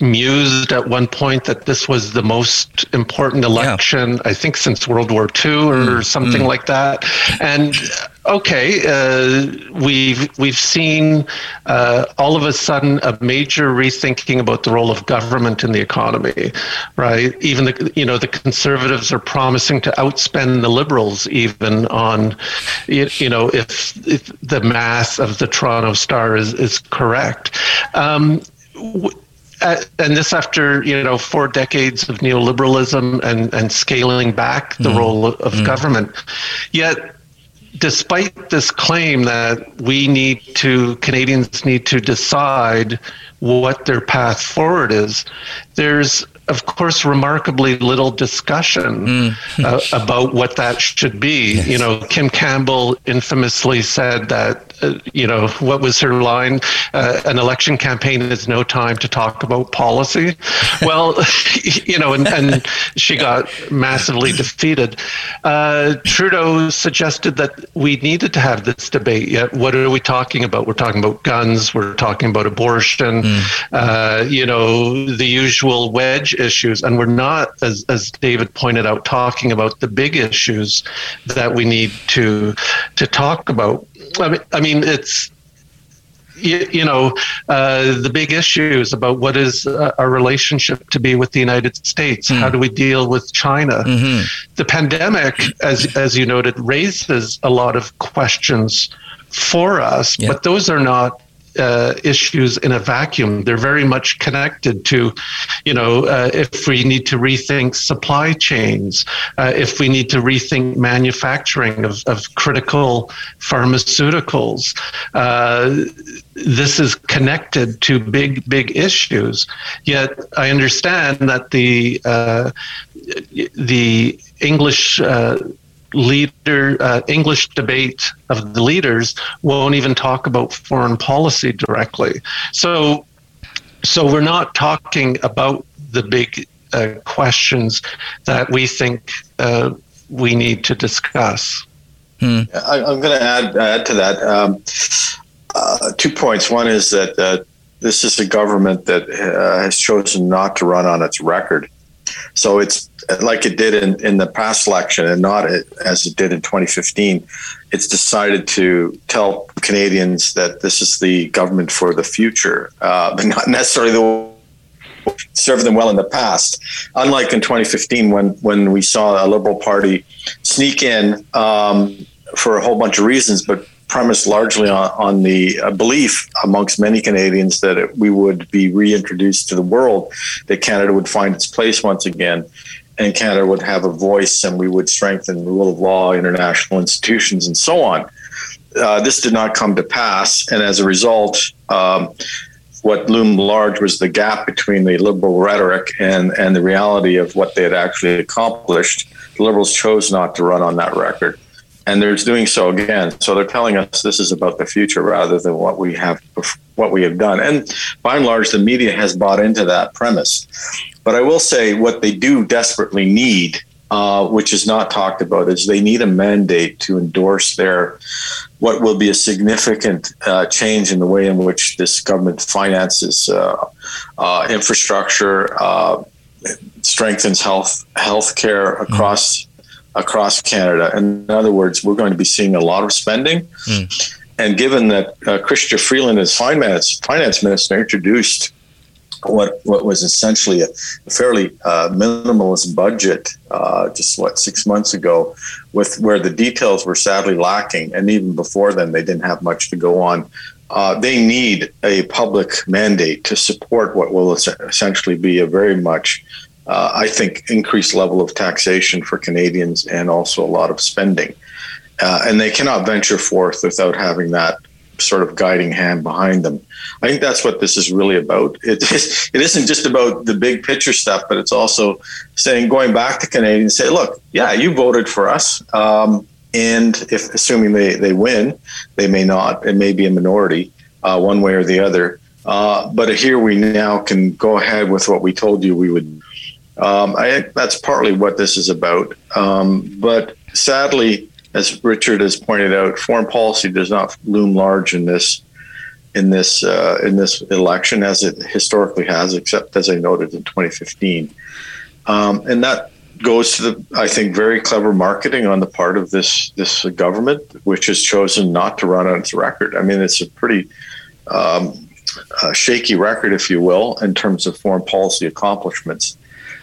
mused at one point that this was the most important election, yeah. I think, since World War II or mm, something mm. like that. And okay, uh, we've we've seen uh, all of a sudden a major rethinking about the role of government in the economy, right? Even the you know the conservatives are promising to outspend the liberals even on, you, know, if, if the math of the Toronto Star is is correct. Um, uh, and this after you know four decades of neoliberalism and and scaling back the mm. role of mm. government yet despite this claim that we need to Canadians need to decide what their path forward is, there's of course remarkably little discussion mm. uh, about what that should be. Yes. You know, Kim Campbell infamously said that uh, you know, what was her line? Uh, an election campaign is no time to talk about policy. Well, you know, and, and, she got massively defeated. Uh, Trudeau suggested that we needed to have this debate. Yet, what are we talking about? We're talking about guns. We're talking about abortion. Mm. you know, the usual wedge issues, and we're not, as as David pointed out, talking about the big issues that we need to to talk about. I mean, I mean it's you, you know uh, the big issues about what is our relationship to be with the United States. Mm. How do we deal with China? Mm-hmm. The pandemic, as as you noted, raises a lot of questions for us, yeah. but those are not uh, issues in a vacuum. They're very much connected to, you know, uh, if we need to rethink supply chains, uh, if we need to rethink manufacturing of, of critical pharmaceuticals. Uh, this is connected to big, big issues. Yet I understand that the uh, the English leader uh, English debate of the leaders won't even talk about foreign policy directly. So, so we're not talking about the big uh, questions that we think uh, we need to discuss. Hmm. I, am going to add add to that um, uh, two points. One is that uh, this is a government that uh, has chosen not to run on its record. So it's like it did in, in the past election and not as it did in 2015. It's decided to tell Canadians that this is the government for the future, uh, but not necessarily the served them well in the past. Unlike in 2015, when when we saw a Liberal Party sneak in um, for a whole bunch of reasons, but premised largely on, on the uh, belief amongst many Canadians that it, we would be reintroduced to the world, that Canada would find its place once again, and Canada would have a voice, and we would strengthen the rule of law, international institutions, and so on. Uh, this did not come to pass, and as a result, um, what loomed large was the gap between the liberal rhetoric and, and the reality of what they had actually accomplished. The Liberals chose not to run on that record and they're doing so again. So they're telling us this is about the future rather than what we have what we have done. And by and large, the media has bought into that premise. But I will say what they do desperately need, uh, which is not talked about, is they need a mandate to endorse their what will be a significant uh, change in the way in which this government finances uh, uh infrastructure, uh, strengthens health health care across. Across Canada. In other words, we're going to be seeing a lot of spending. Mm. And given that uh, Freeland, as finance finance minister, introduced what what was essentially a, fairly uh, minimalist budget uh, just what six months ago, with where the details were sadly lacking, and even before then they didn't have much to go on. Uh, they need a public mandate to support what will essentially be a very much uh, I think, increased level of taxation for Canadians and also a lot of spending. Uh, and they cannot venture forth without having that sort of guiding hand behind them. I think that's what this is really about. It, is, it isn't just about the big picture stuff, but it's also saying, going back to Canadians, say, look, yeah, you voted for us. Um, and if assuming they, they win, they may not, it may be a minority, uh, one way or the other. Uh, but here we now can go ahead with what we told you we would um, I think that's partly what this is about. Um, but sadly, as Richard has pointed out, foreign policy does not loom large in this in this uh, in this election as it historically has, except as I noted in 2015, um, and that goes to the I think very clever marketing on the part of this this government, which has chosen not to run on its record. I mean, it's a pretty um, shaky record, if you will, in terms of foreign policy accomplishments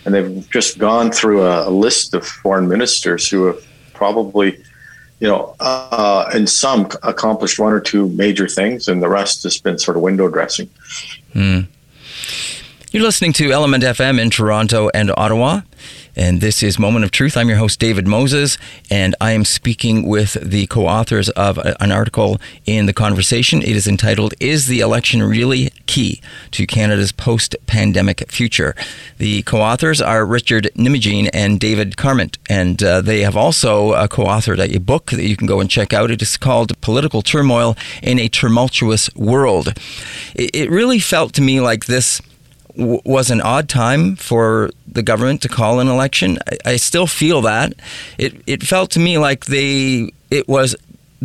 and they've just gone through a, a list of foreign ministers who have probably, you know, uh, in some accomplished one or two major things, and the rest has been sort of window dressing. Mm. You're listening to Element FM in Toronto and Ottawa. And this is Moment of Truth. I'm your host, David Moses, and I am speaking with the co authors of an article in The Conversation. It is entitled, Is the Election Really Key to Canada's Post Pandemic Future? The co authors are Richard Nimijean and David Carment, and uh, they have also uh, co authored a book that you can go and check out. It is called Political Turmoil in a Tumultuous World. It, it really felt to me like this was an odd time for the government to call an election. I, I still feel that. It it felt to me like they it was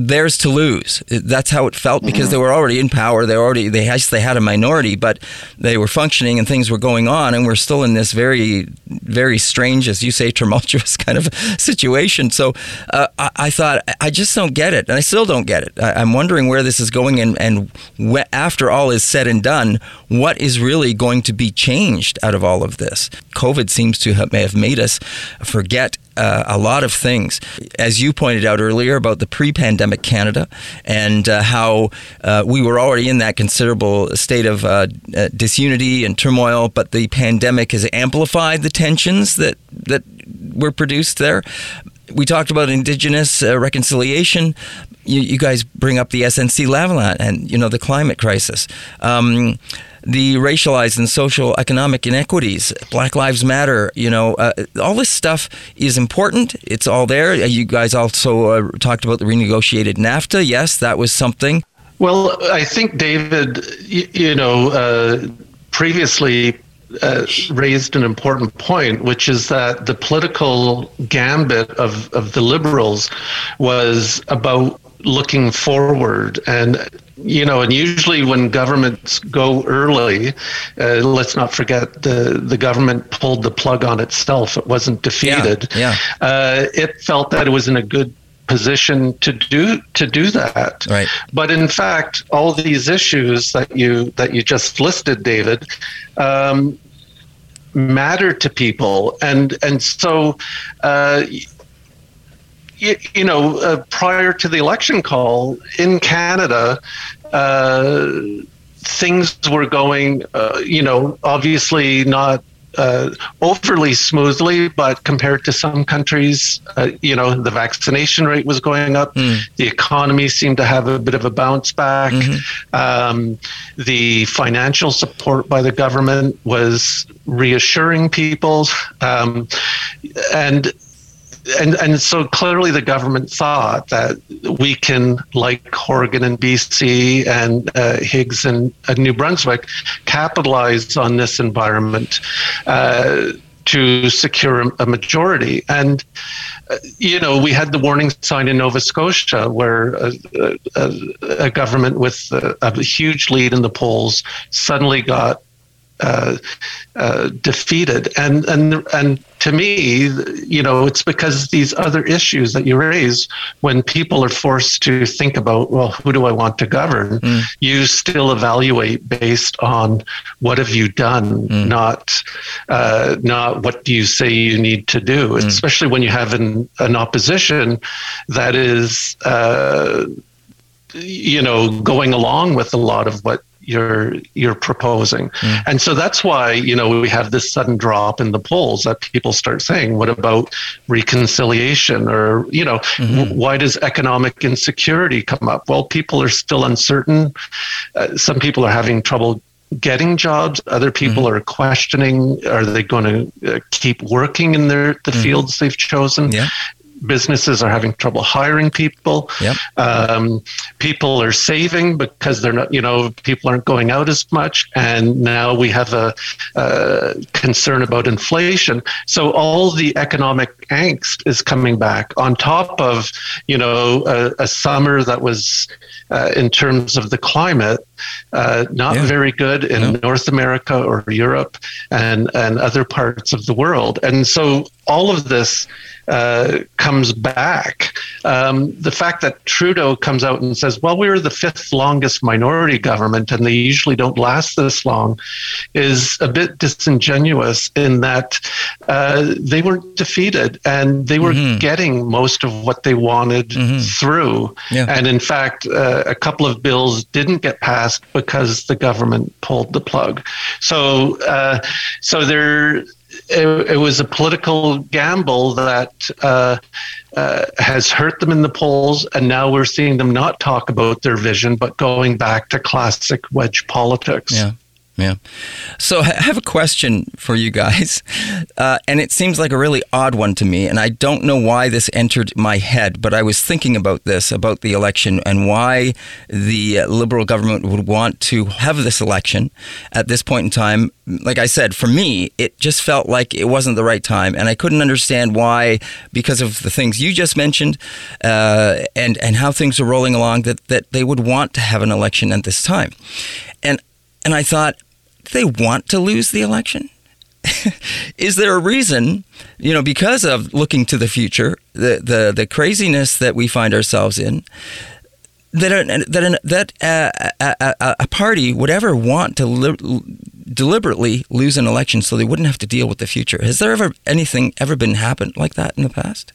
theirs to lose. That's how it felt because mm-hmm. they were already in power. They already they yes they had a minority, but they were functioning and things were going on, and we're still in this very very strange, as you say, tumultuous kind of situation. So uh, I, I, thought I just don't get it, and I still don't get it. I, am wondering where this is going, and and wh- after all is said and done, what is really going to be changed out of all of this? COVID seems to have, may have made us forget uh, a lot of things. As you pointed out earlier about the pre pandemic Canada and uh, how uh, we were already in that considerable state of uh, disunity and turmoil, but the pandemic has amplified the tensions that, that were produced there. We talked about Indigenous uh, reconciliation. You, you, guys bring up the SNC Lavalin and you know the climate crisis. Um, the racialized and social economic inequities, Black Lives Matter, you know, uh, all this stuff is important. It's all there. Uh, you guys also uh, talked about the renegotiated NAFTA. Yes, that was something. Well, I think, David, you, you know, uh, previously uh, raised an important point, which is that the political gambit of, of the liberals was about looking forward and you know, and usually when governments go early, uh, let's not forget the the government pulled the plug on itself. It wasn't defeated. Yeah. yeah. Uh, it felt that it was in a good position to do to do that. Right. But in fact, all these issues that you that you just listed, David. Um, matter to people and and so uh, you, you know, uh, prior to the election call in Canada, uh, things were going, uh, you know, obviously not uh, overly smoothly, but compared to some countries, uh, you know, the vaccination rate was going up. Mm. The economy seemed to have a bit of a bounce back. Mm-hmm. Um, the financial support by the government was reassuring people. Um, and and and so clearly the government thought that we can, like Horgan and BC and uh, Higgs and uh, New Brunswick, capitalize on this environment uh, to secure a majority. And uh, you know, we had the warning sign in Nova Scotia, where a, a, a government with a, a huge lead in the polls suddenly got uh, uh, defeated. And and and to me, you know, it's because these other issues that you raise, when people are forced to think about, well, who do I want to govern? Mm. You still evaluate based on what have you done, mm. not uh, not what do you say you need to do. Mm. Especially when you have an, an opposition that is. Uh, you know, going along with a lot of what you're you're proposing. Mm. And so that's why, you know, we have this sudden drop in the polls that people start saying, what about reconciliation or, you know, mm-hmm. w- why does economic insecurity come up? Well, people are still uncertain. Uh, some people are having trouble getting jobs other people mm-hmm. are questioning are they going to uh, keep working in their the mm-hmm. fields they've chosen yeah businesses are having trouble hiring people. Yep. Um, people are saving because they're not, you know, people aren't going out as much. And now we have a, a concern about inflation. So all the economic angst is coming back on top of, you know, a, a summer that was, uh, in terms of the climate, uh, not yeah. very good in no. North America or Europe and, and other parts of the world. And so all of this uh, comes back. Um, the fact that Trudeau comes out and says, well, we were the fifth longest minority government and they usually don't last this long is a bit disingenuous in that uh, they weren't defeated and they were mm-hmm. getting most of what they wanted mm-hmm. through. Yeah. And in fact, uh, a couple of bills didn't get passed because the government pulled the plug. So, uh, so there it, it, was a political gamble that uh, uh, has hurt them in the polls, and now we're seeing them not talk about their vision, but going back to classic wedge politics. Yeah. Yeah. So I have a question for you guys, uh, and it seems like a really odd one to me, and I don't know why this entered my head, but I was thinking about this, about the election, and why the Liberal government would want to have this election at this point in time. Like I said, for me, it just felt like it wasn't the right time, and I couldn't understand why, because of the things you just mentioned, uh, and and how things are rolling along, that that they would want to have an election at this time, and and I thought they want to lose the election? is there a reason, you know, because of looking to the future, the the, the craziness that we find ourselves in, that a, that that a, a, a, party would ever want to li- deliberately lose an election so they wouldn't have to deal with the future? Has there ever anything ever been happened like that in the past?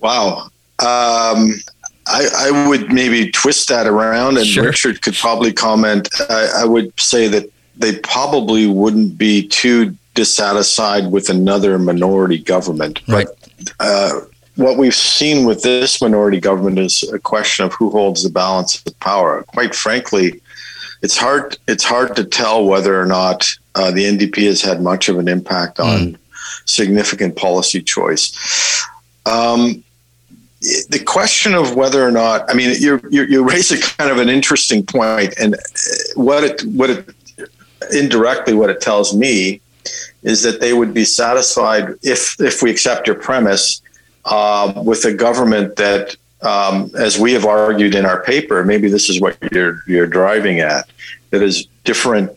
Wow. Um, I, I, would maybe twist that around, and sure. Richard could probably comment. I, I would say that they probably wouldn't be too dissatisfied with another minority government. Right. But uh, what we've seen with this minority government is a question of who holds the balance of power. Quite frankly, it's hard. It's hard to tell whether or not uh, the NDP has had much of an impact on mm. significant policy choice. Um, the question of whether or not, I mean, you you raise a kind of an interesting point, and what it what it indirectly what it tells me is that they would be satisfied if if we accept your premise uh, with a government that um, as we have argued in our paper maybe this is what you're you're driving at that is different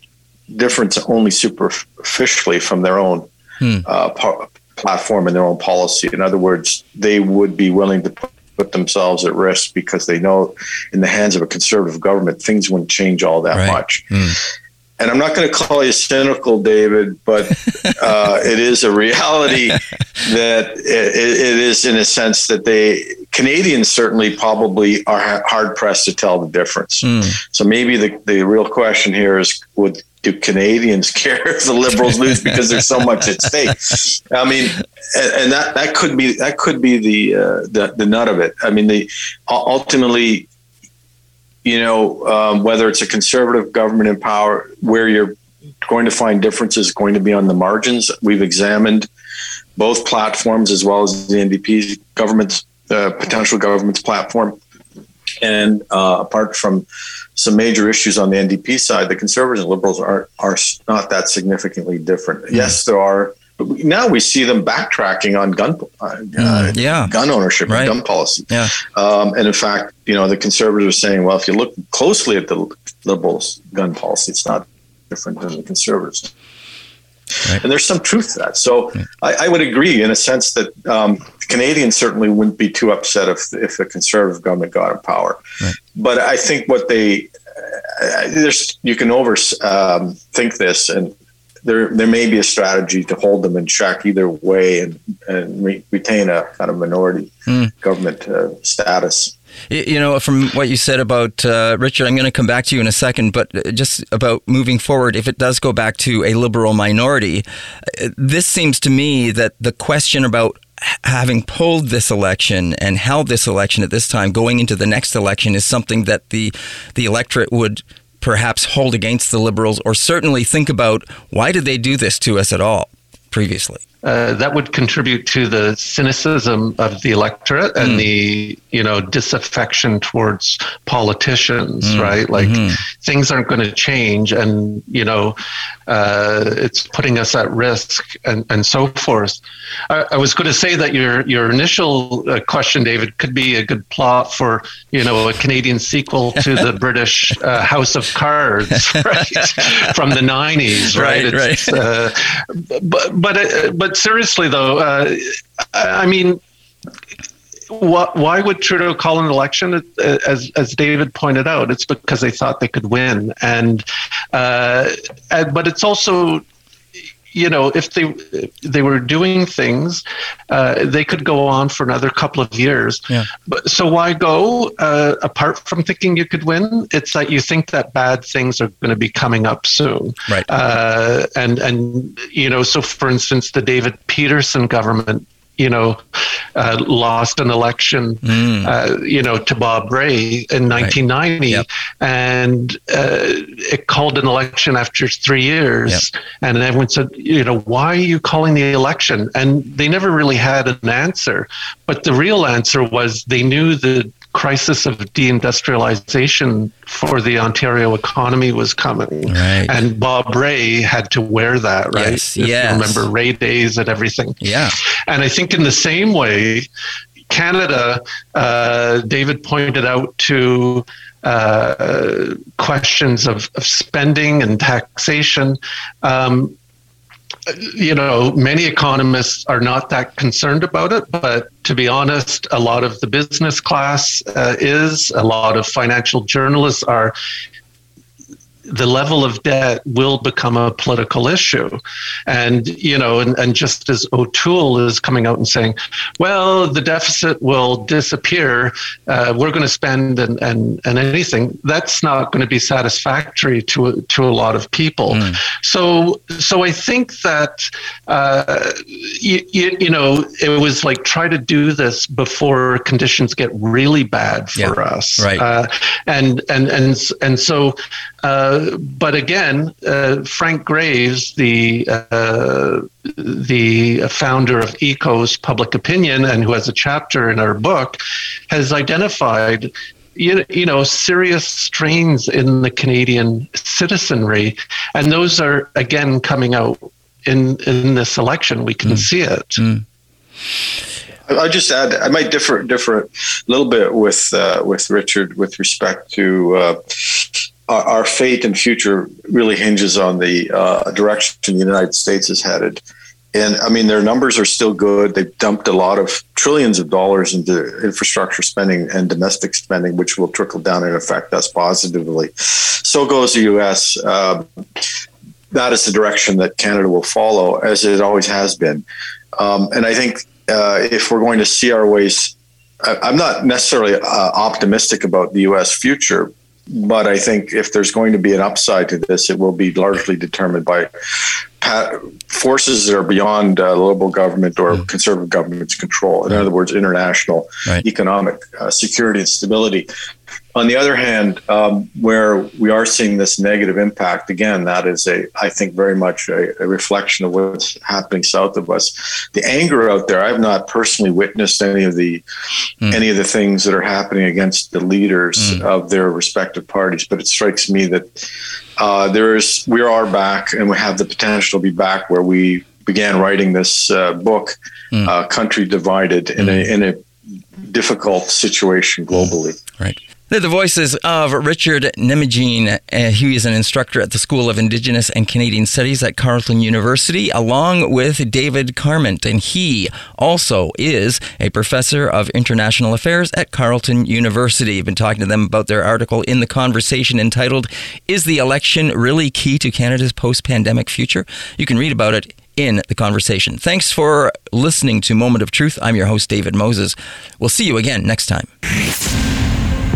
different only superficially from their own hmm. uh, platform and their own policy in other words they would be willing to put themselves at risk because they know in the hands of a conservative government things wouldn't change all that right. much hmm and I'm not going to call you cynical, David, but uh, it is a reality that it, it is in a sense that they Canadians certainly probably are hard pressed to tell the difference. Mm. So maybe the, the real question here is would do Canadians care if the Liberals lose because there's so much at stake? I mean, and, and that that could be that could be the uh, the, the nut of it. I mean, the ultimately you know, um, whether it's a conservative government in power, where you're going to find differences going to be on the margins. We've examined both platforms as well as the NDP government's uh, potential government's platform. And uh, apart from some major issues on the NDP side, the Conservatives and Liberals are are not that significantly different. Mm. Yes, there are now we see them backtracking on gun, uh, mm, yeah. gun ownership right. and gun policy. Yeah. Um, and in fact, you know, the conservatives are saying, well, if you look closely at the liberals' gun policy, it's not different than the conservatives. Right. And there's some truth to that. So yeah. I, I, would agree in a sense that um, Canadians certainly wouldn't be too upset if if the conservative government got in power. Right. But I think what they uh, there's you can over um, think this and there there may be a strategy to hold them in check either way and and re- retain a kind of minority mm. government uh, status. You know, from what you said about uh, Richard, I'm going to come back to you in a second, but uh, just about moving forward, if it does go back to a liberal minority, uh, this seems to me that the question about having pulled this election and held this election at this time going into the next election is something that the the electorate would perhaps hold against the liberals or certainly think about why did they do this to us at all previously? Uh, that would contribute to the cynicism of the electorate and mm. the you know disaffection towards politicians mm. right like mm-hmm. things aren't going to change and you know uh, it's putting us at risk and, and so forth. I, I was going to say that your your initial uh, question David could be a good plot for you know a Canadian sequel to the British uh, House of Cards right? From the 90s right, right, right. Uh, but but uh, but seriously though, uh, I mean, what, why would Trudeau call an election? As as David pointed out, it's because they thought they could win, and uh, but it's also you know, if they they were doing things, uh, they could go on for another couple of years. Yeah. But so why go? Uh, apart from thinking you could win, it's that you think that bad things are going to be coming up soon. Right. Uh, and and you know, so for instance, the David Peterson government you know, uh, lost an election, mm. uh, you know, to Bob Rae in 1990, right. yep. and uh, it called an election after three years, yep. and everyone said, you know, why are you calling the election? And they never really had an answer, but the real answer was they knew the crisis of deindustrialization for the Ontario economy was coming. Right. And Bob Rae had to wear that, right? Yes. yes. remember Rae Days and everything. Yeah. And I think in the same way, Canada, uh, David pointed out to uh, questions of, of, spending and taxation. Um, you know, many economists are not that concerned about it, but to be honest, a lot of the business class uh, is, a lot of financial journalists are the level of debt will become a political issue. And, you know, and, and just as O'Toole is coming out and saying, well, the deficit will disappear, uh, we're going to spend and, and, and anything, that's not going to be satisfactory to, to a lot of people. Mm. So, so I think that, uh, you, you, you, know, it was like try to do this before conditions get really bad for yeah, us. Right. Uh, and, and, and, and so, uh, but again, uh, Frank Graves, the uh, the founder of EKOS Public Opinion, and who has a chapter in our book, has identified you, you know serious strains in the Canadian citizenry, and those are again coming out in in this election. We can mm. see it. Mm. I'll just add. I might differ differ a little bit with uh, with Richard with respect to uh, our, our, fate and future really hinges on the uh, direction the United States is headed. And I mean, their numbers are still good. They've dumped a lot of trillions of dollars into infrastructure spending and domestic spending, which will trickle down and affect us positively. So goes the U.S. Uh, that is the direction that Canada will follow, as it always has been. Um, and I think uh, if we're going to see our ways, I, am not necessarily uh, optimistic about the U.S. future, but I think if there's going to be an upside to this, it will be largely determined by forces that are beyond uh, liberal government or mm. conservative government's control. In other words, international right. economic uh, security and stability. On the other hand, um, where we are seeing this negative impact, again, that is a, I think, very much a, a, reflection of what's happening south of us. The anger out there, I've not personally witnessed any of the mm. any of the things that are happening against the leaders mm. of their respective parties, but it strikes me that uh, there is we are back, and we have the potential to be back where we began writing this uh, book, mm. uh, "Country Divided," in a in a difficult situation globally. Right. They're the voices of Richard Nimijean. Uh, he is an instructor at the School of Indigenous and Canadian Studies at Carleton University, along with David Carment. And he also is a professor of international affairs at Carleton University. I've been talking to them about their article in the conversation entitled, Is the Election Really Key to Canada's Post Pandemic Future? You can read about it in the conversation. Thanks for listening to Moment of Truth. I'm your host, David Moses. We'll see you again next time.